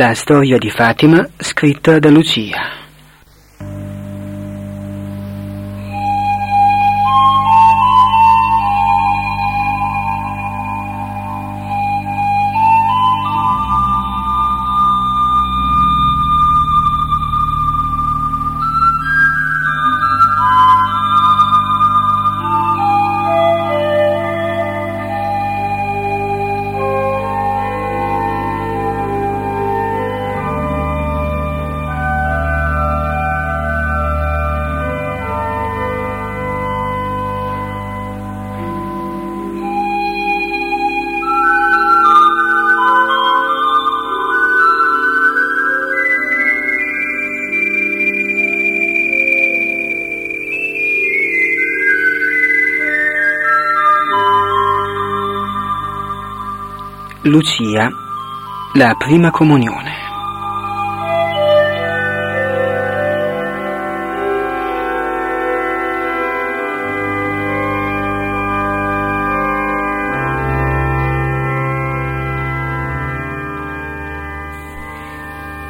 La storia di Fatima scritta da Lucia. Lucia, la prima comunione.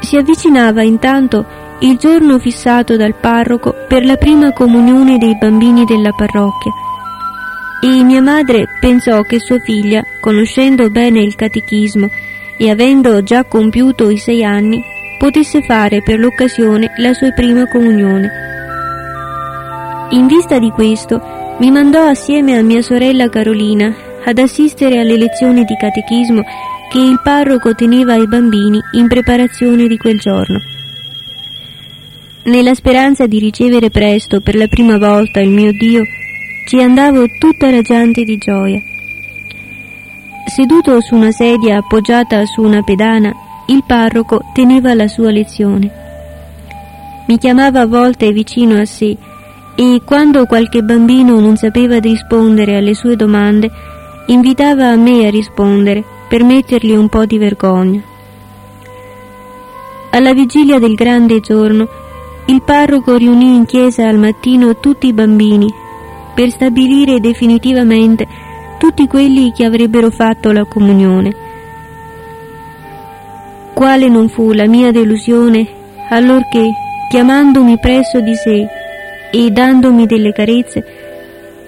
Si avvicinava intanto il giorno fissato dal parroco per la prima comunione dei bambini della parrocchia e mia madre pensò che sua figlia, conoscendo bene il catechismo e avendo già compiuto i sei anni, potesse fare per l'occasione la sua prima comunione. In vista di questo, mi mandò assieme a mia sorella Carolina ad assistere alle lezioni di catechismo che il parroco teneva ai bambini in preparazione di quel giorno. Nella speranza di ricevere presto per la prima volta il mio Dio, ci andavo tutta raggiante di gioia. Seduto su una sedia appoggiata su una pedana, il parroco teneva la sua lezione. Mi chiamava a volte vicino a sé e quando qualche bambino non sapeva rispondere alle sue domande, invitava a me a rispondere per mettergli un po' di vergogna. Alla vigilia del grande giorno, il parroco riunì in chiesa al mattino tutti i bambini per stabilire definitivamente tutti quelli che avrebbero fatto la comunione. Quale non fu la mia delusione allorché, chiamandomi presso di sé e dandomi delle carezze,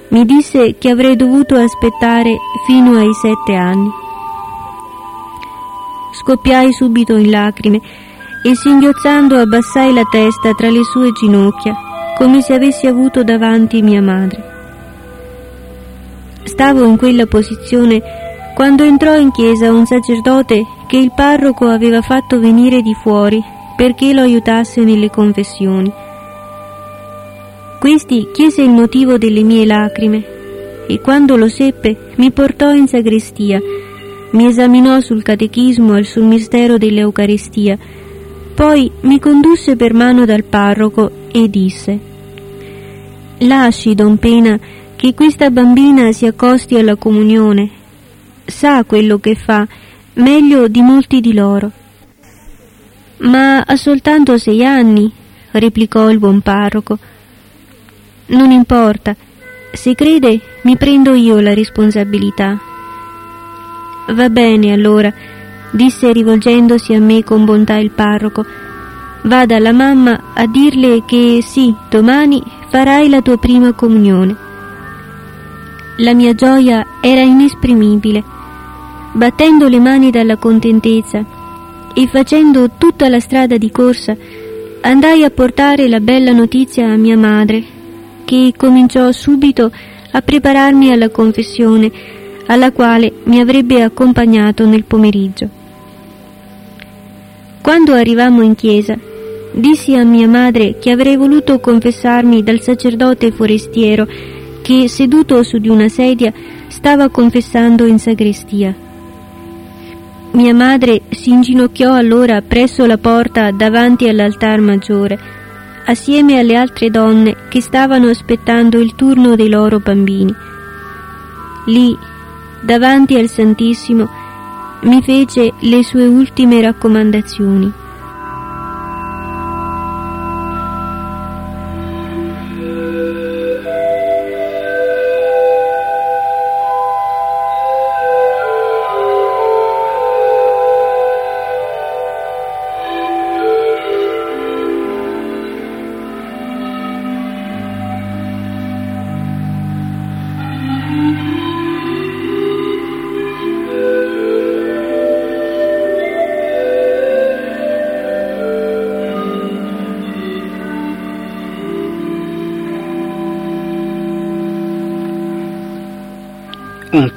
mi disse che avrei dovuto aspettare fino ai sette anni. Scoppiai subito in lacrime e singhiozzando abbassai la testa tra le sue ginocchia, come se avessi avuto davanti mia madre. Stavo in quella posizione quando entrò in chiesa un sacerdote che il parroco aveva fatto venire di fuori perché lo aiutasse nelle confessioni. Questi chiese il motivo delle mie lacrime e quando lo seppe mi portò in sagrestia, mi esaminò sul catechismo e sul mistero dell'Eucaristia, poi mi condusse per mano dal parroco e disse Lasci, don Pena, che questa bambina si accosti alla comunione. Sa quello che fa, meglio di molti di loro. Ma ha soltanto sei anni, replicò il buon parroco. Non importa, se crede mi prendo io la responsabilità. Va bene allora, disse rivolgendosi a me con bontà il parroco. Vada alla mamma a dirle che sì, domani farai la tua prima comunione. La mia gioia era inesprimibile. Battendo le mani dalla contentezza e facendo tutta la strada di corsa, andai a portare la bella notizia a mia madre, che cominciò subito a prepararmi alla confessione, alla quale mi avrebbe accompagnato nel pomeriggio. Quando arrivammo in chiesa, dissi a mia madre che avrei voluto confessarmi dal sacerdote forestiero che, seduto su di una sedia, stava confessando in sagrestia. Mia madre si inginocchiò allora presso la porta davanti all'altar maggiore, assieme alle altre donne che stavano aspettando il turno dei loro bambini. Lì, davanti al Santissimo, mi fece le sue ultime raccomandazioni.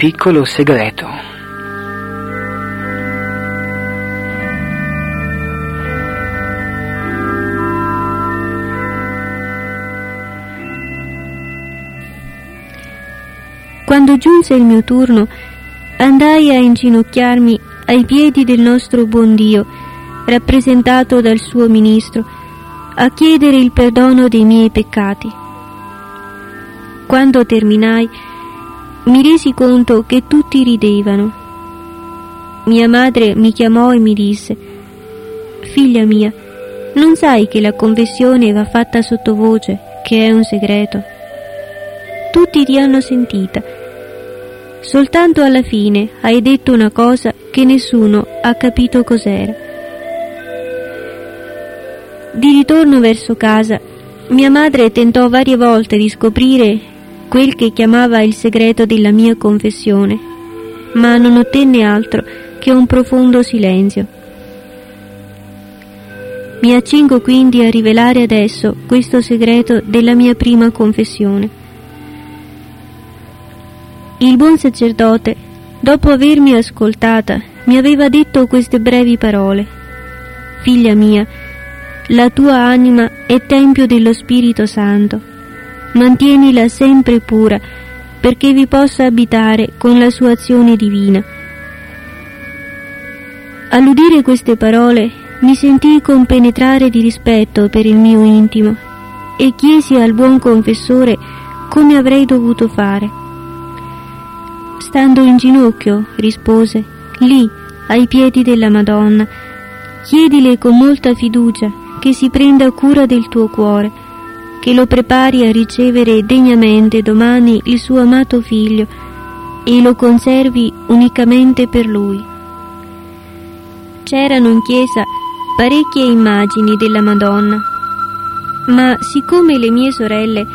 Piccolo segreto. Quando giunse il mio turno, andai a inginocchiarmi ai piedi del nostro buon Dio, rappresentato dal suo ministro, a chiedere il perdono dei miei peccati. Quando terminai, mi resi conto che tutti ridevano. Mia madre mi chiamò e mi disse, Figlia mia, non sai che la confessione va fatta sottovoce, che è un segreto? Tutti ti hanno sentita. Soltanto alla fine hai detto una cosa che nessuno ha capito cos'era. Di ritorno verso casa, mia madre tentò varie volte di scoprire quel che chiamava il segreto della mia confessione, ma non ottenne altro che un profondo silenzio. Mi accingo quindi a rivelare adesso questo segreto della mia prima confessione. Il buon sacerdote, dopo avermi ascoltata, mi aveva detto queste brevi parole. Figlia mia, la tua anima è tempio dello Spirito Santo mantienila sempre pura, perché vi possa abitare con la sua azione divina. All'udire queste parole mi sentii compenetrare di rispetto per il mio intimo e chiesi al buon confessore come avrei dovuto fare. Stando in ginocchio, rispose, lì, ai piedi della Madonna, chiedile con molta fiducia che si prenda cura del tuo cuore che lo prepari a ricevere degnamente domani il suo amato figlio e lo conservi unicamente per lui. C'erano in chiesa parecchie immagini della Madonna, ma siccome le mie sorelle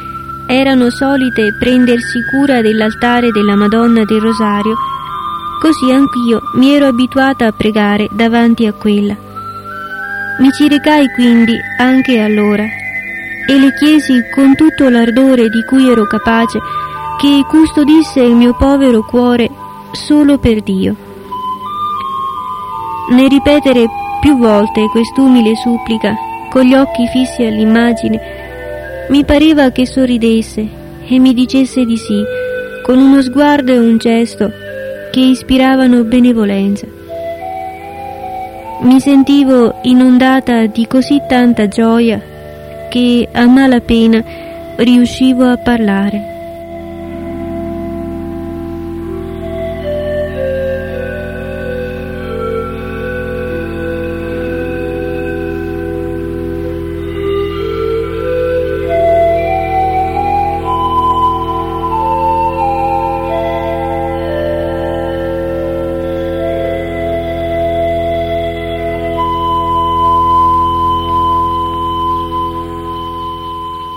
erano solite prendersi cura dell'altare della Madonna del Rosario, così anch'io mi ero abituata a pregare davanti a quella. Mi ci recai quindi anche allora e le chiesi con tutto l'ardore di cui ero capace che custodisse il mio povero cuore solo per Dio. Nel ripetere più volte quest'umile supplica, con gli occhi fissi all'immagine, mi pareva che sorridesse e mi dicesse di sì, con uno sguardo e un gesto che ispiravano benevolenza. Mi sentivo inondata di così tanta gioia che a malapena riuscivo a parlare.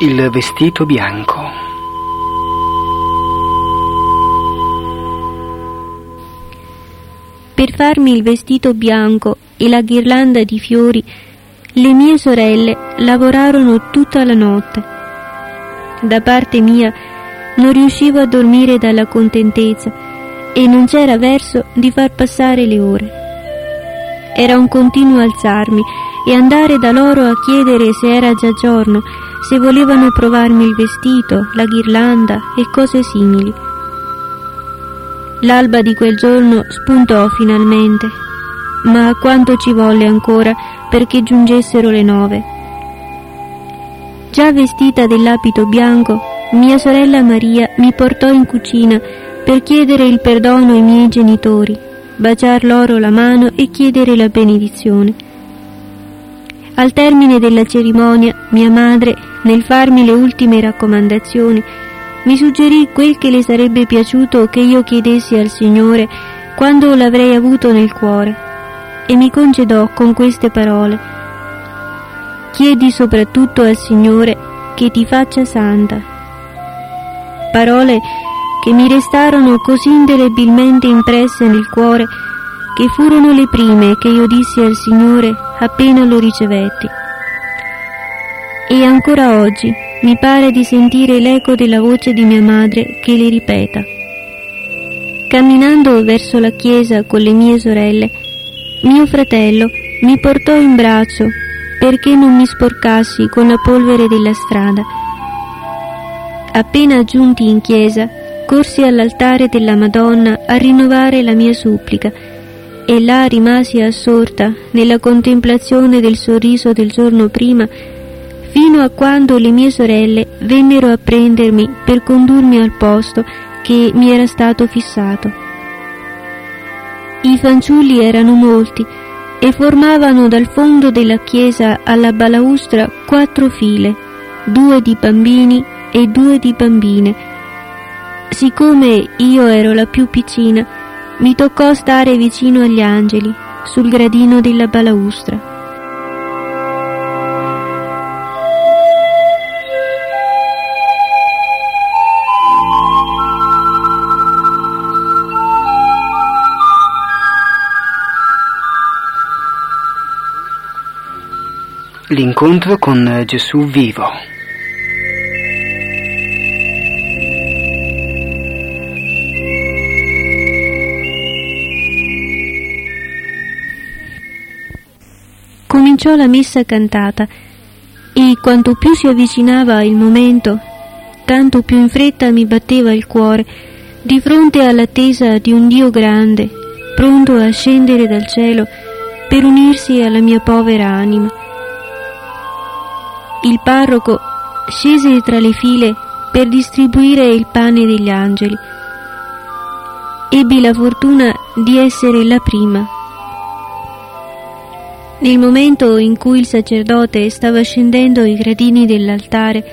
Il vestito bianco. Per farmi il vestito bianco e la ghirlanda di fiori, le mie sorelle lavorarono tutta la notte. Da parte mia non riuscivo a dormire dalla contentezza e non c'era verso di far passare le ore. Era un continuo alzarmi e andare da loro a chiedere se era già giorno se volevano provarmi il vestito, la ghirlanda e cose simili. L'alba di quel giorno spuntò finalmente, ma quanto ci volle ancora perché giungessero le nove. Già vestita dell'abito bianco, mia sorella Maria mi portò in cucina per chiedere il perdono ai miei genitori, baciar loro la mano e chiedere la benedizione. Al termine della cerimonia, mia madre nel farmi le ultime raccomandazioni, mi suggerì quel che le sarebbe piaciuto che io chiedessi al Signore quando l'avrei avuto nel cuore e mi concedò con queste parole. Chiedi soprattutto al Signore che ti faccia santa. Parole che mi restarono così indelebilmente impresse nel cuore che furono le prime che io dissi al Signore appena lo ricevetti. E ancora oggi mi pare di sentire l'eco della voce di mia madre che le ripeta. camminando verso la chiesa con le mie sorelle, mio fratello mi portò in braccio perché non mi sporcassi con la polvere della strada. Appena giunti in chiesa, corsi all'altare della Madonna a rinnovare la mia supplica e là rimasi assorta nella contemplazione del sorriso del giorno prima fino a quando le mie sorelle vennero a prendermi per condurmi al posto che mi era stato fissato. I fanciulli erano molti e formavano dal fondo della chiesa alla balaustra quattro file, due di bambini e due di bambine. Siccome io ero la più piccina, mi toccò stare vicino agli angeli, sul gradino della balaustra. L'incontro con Gesù vivo. Cominciò la messa cantata e quanto più si avvicinava il momento, tanto più in fretta mi batteva il cuore di fronte all'attesa di un Dio grande, pronto a scendere dal cielo per unirsi alla mia povera anima il parroco scese tra le file per distribuire il pane degli angeli. Ebbi la fortuna di essere la prima. Nel momento in cui il sacerdote stava scendendo i gradini dell'altare,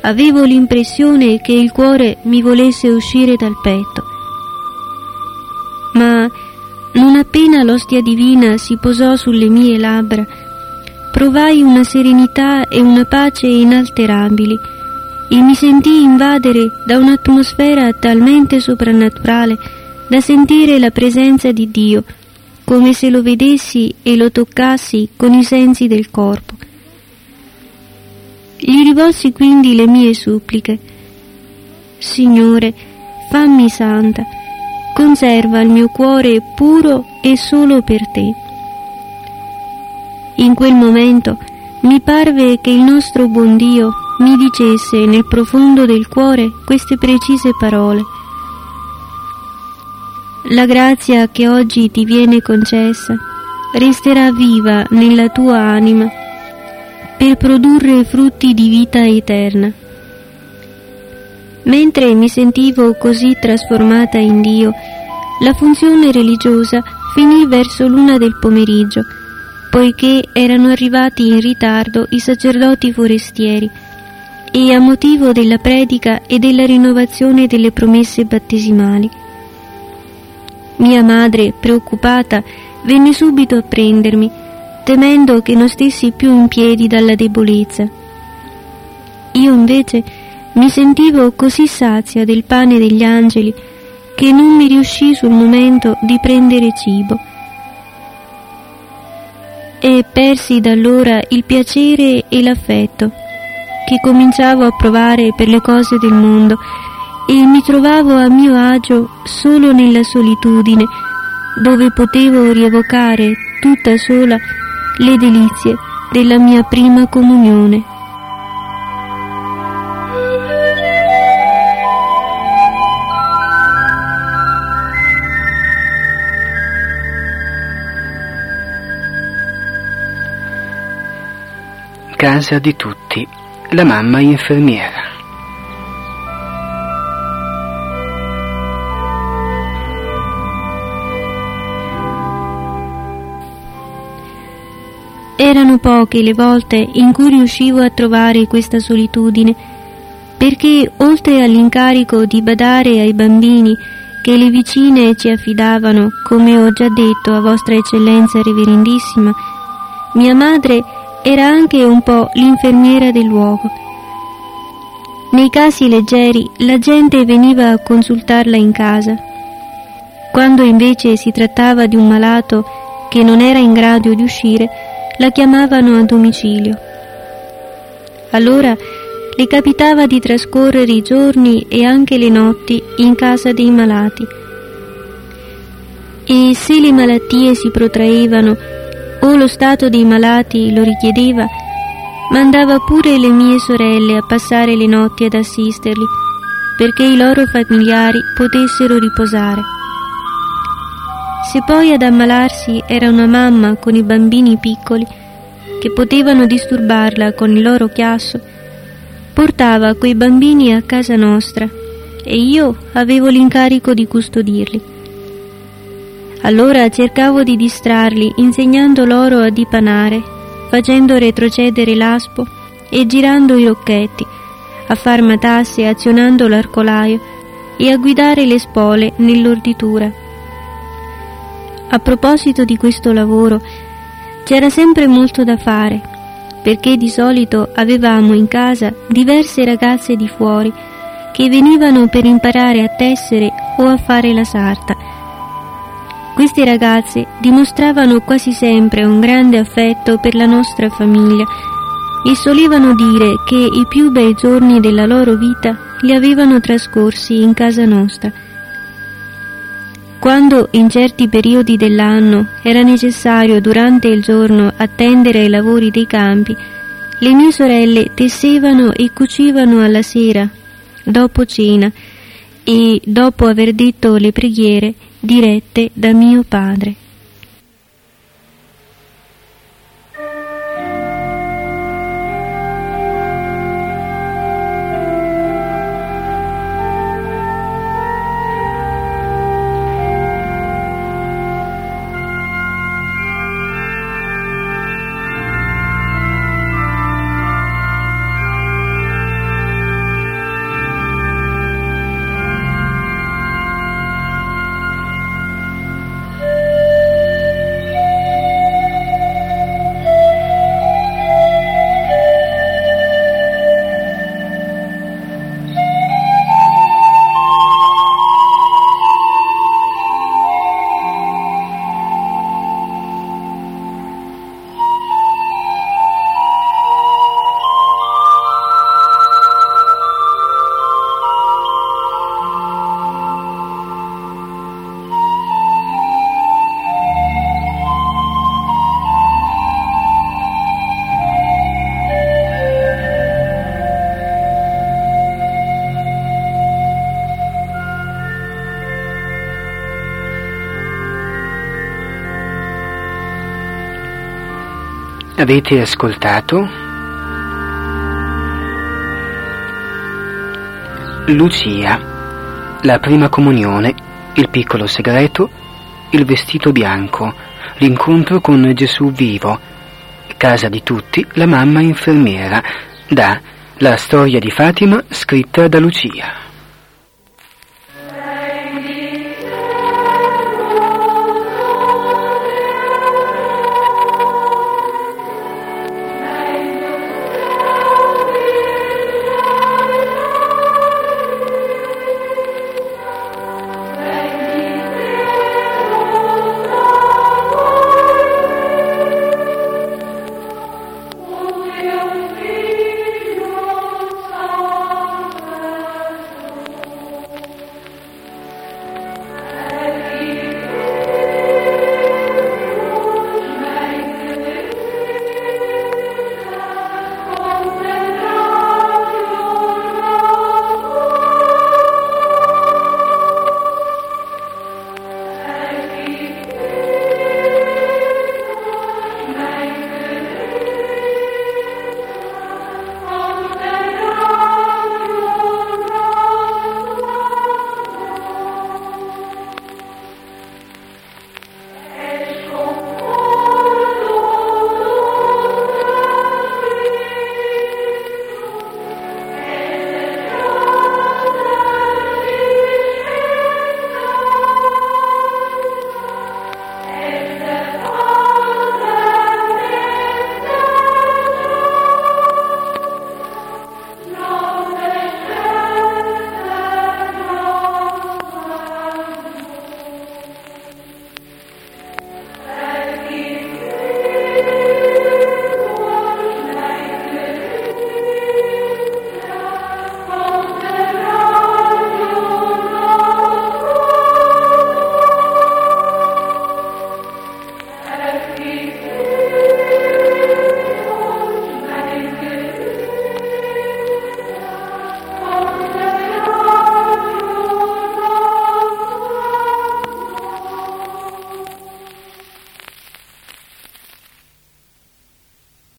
avevo l'impressione che il cuore mi volesse uscire dal petto. Ma non appena l'ostia divina si posò sulle mie labbra, provai una serenità e una pace inalterabili e mi sentii invadere da un'atmosfera talmente soprannaturale da sentire la presenza di Dio, come se lo vedessi e lo toccassi con i sensi del corpo. Gli rivolsi quindi le mie suppliche. Signore, fammi santa, conserva il mio cuore puro e solo per te. In quel momento mi parve che il nostro buon Dio mi dicesse nel profondo del cuore queste precise parole. La grazia che oggi ti viene concessa resterà viva nella tua anima per produrre frutti di vita eterna. Mentre mi sentivo così trasformata in Dio, la funzione religiosa finì verso l'una del pomeriggio poiché erano arrivati in ritardo i sacerdoti forestieri e a motivo della predica e della rinnovazione delle promesse battesimali. Mia madre, preoccupata, venne subito a prendermi, temendo che non stessi più in piedi dalla debolezza. Io invece mi sentivo così sazia del pane degli angeli che non mi riuscì sul momento di prendere cibo e persi da allora il piacere e l'affetto che cominciavo a provare per le cose del mondo e mi trovavo a mio agio solo nella solitudine dove potevo rievocare tutta sola le delizie della mia prima comunione. casa di tutti, la mamma infermiera. Erano poche le volte in cui riuscivo a trovare questa solitudine, perché oltre all'incarico di badare ai bambini che le vicine ci affidavano, come ho già detto a Vostra Eccellenza Reverendissima, mia madre era anche un po' l'infermiera del luogo. Nei casi leggeri la gente veniva a consultarla in casa. Quando invece si trattava di un malato che non era in grado di uscire, la chiamavano a domicilio. Allora le capitava di trascorrere i giorni e anche le notti in casa dei malati, e se le malattie si protraevano o lo stato dei malati lo richiedeva, mandava pure le mie sorelle a passare le notti ad assisterli perché i loro familiari potessero riposare. Se poi ad ammalarsi era una mamma con i bambini piccoli che potevano disturbarla con il loro chiasso, portava quei bambini a casa nostra e io avevo l'incarico di custodirli. Allora cercavo di distrarli insegnando loro a dipanare, facendo retrocedere l'aspo e girando i rocchetti, a far matasse azionando l'arcolaio e a guidare le spole nell'orditura. A proposito di questo lavoro, c'era sempre molto da fare, perché di solito avevamo in casa diverse ragazze di fuori che venivano per imparare a tessere o a fare la sarta. Queste ragazze dimostravano quasi sempre un grande affetto per la nostra famiglia e solevano dire che i più bei giorni della loro vita li avevano trascorsi in casa nostra. Quando in certi periodi dell'anno era necessario durante il giorno attendere ai lavori dei campi, le mie sorelle tessevano e cucivano alla sera, dopo cena e dopo aver detto le preghiere dirette da mio padre. Avete ascoltato Lucia, la prima comunione, il piccolo segreto, il vestito bianco, l'incontro con Gesù vivo, casa di tutti, la mamma infermiera, da La storia di Fatima scritta da Lucia.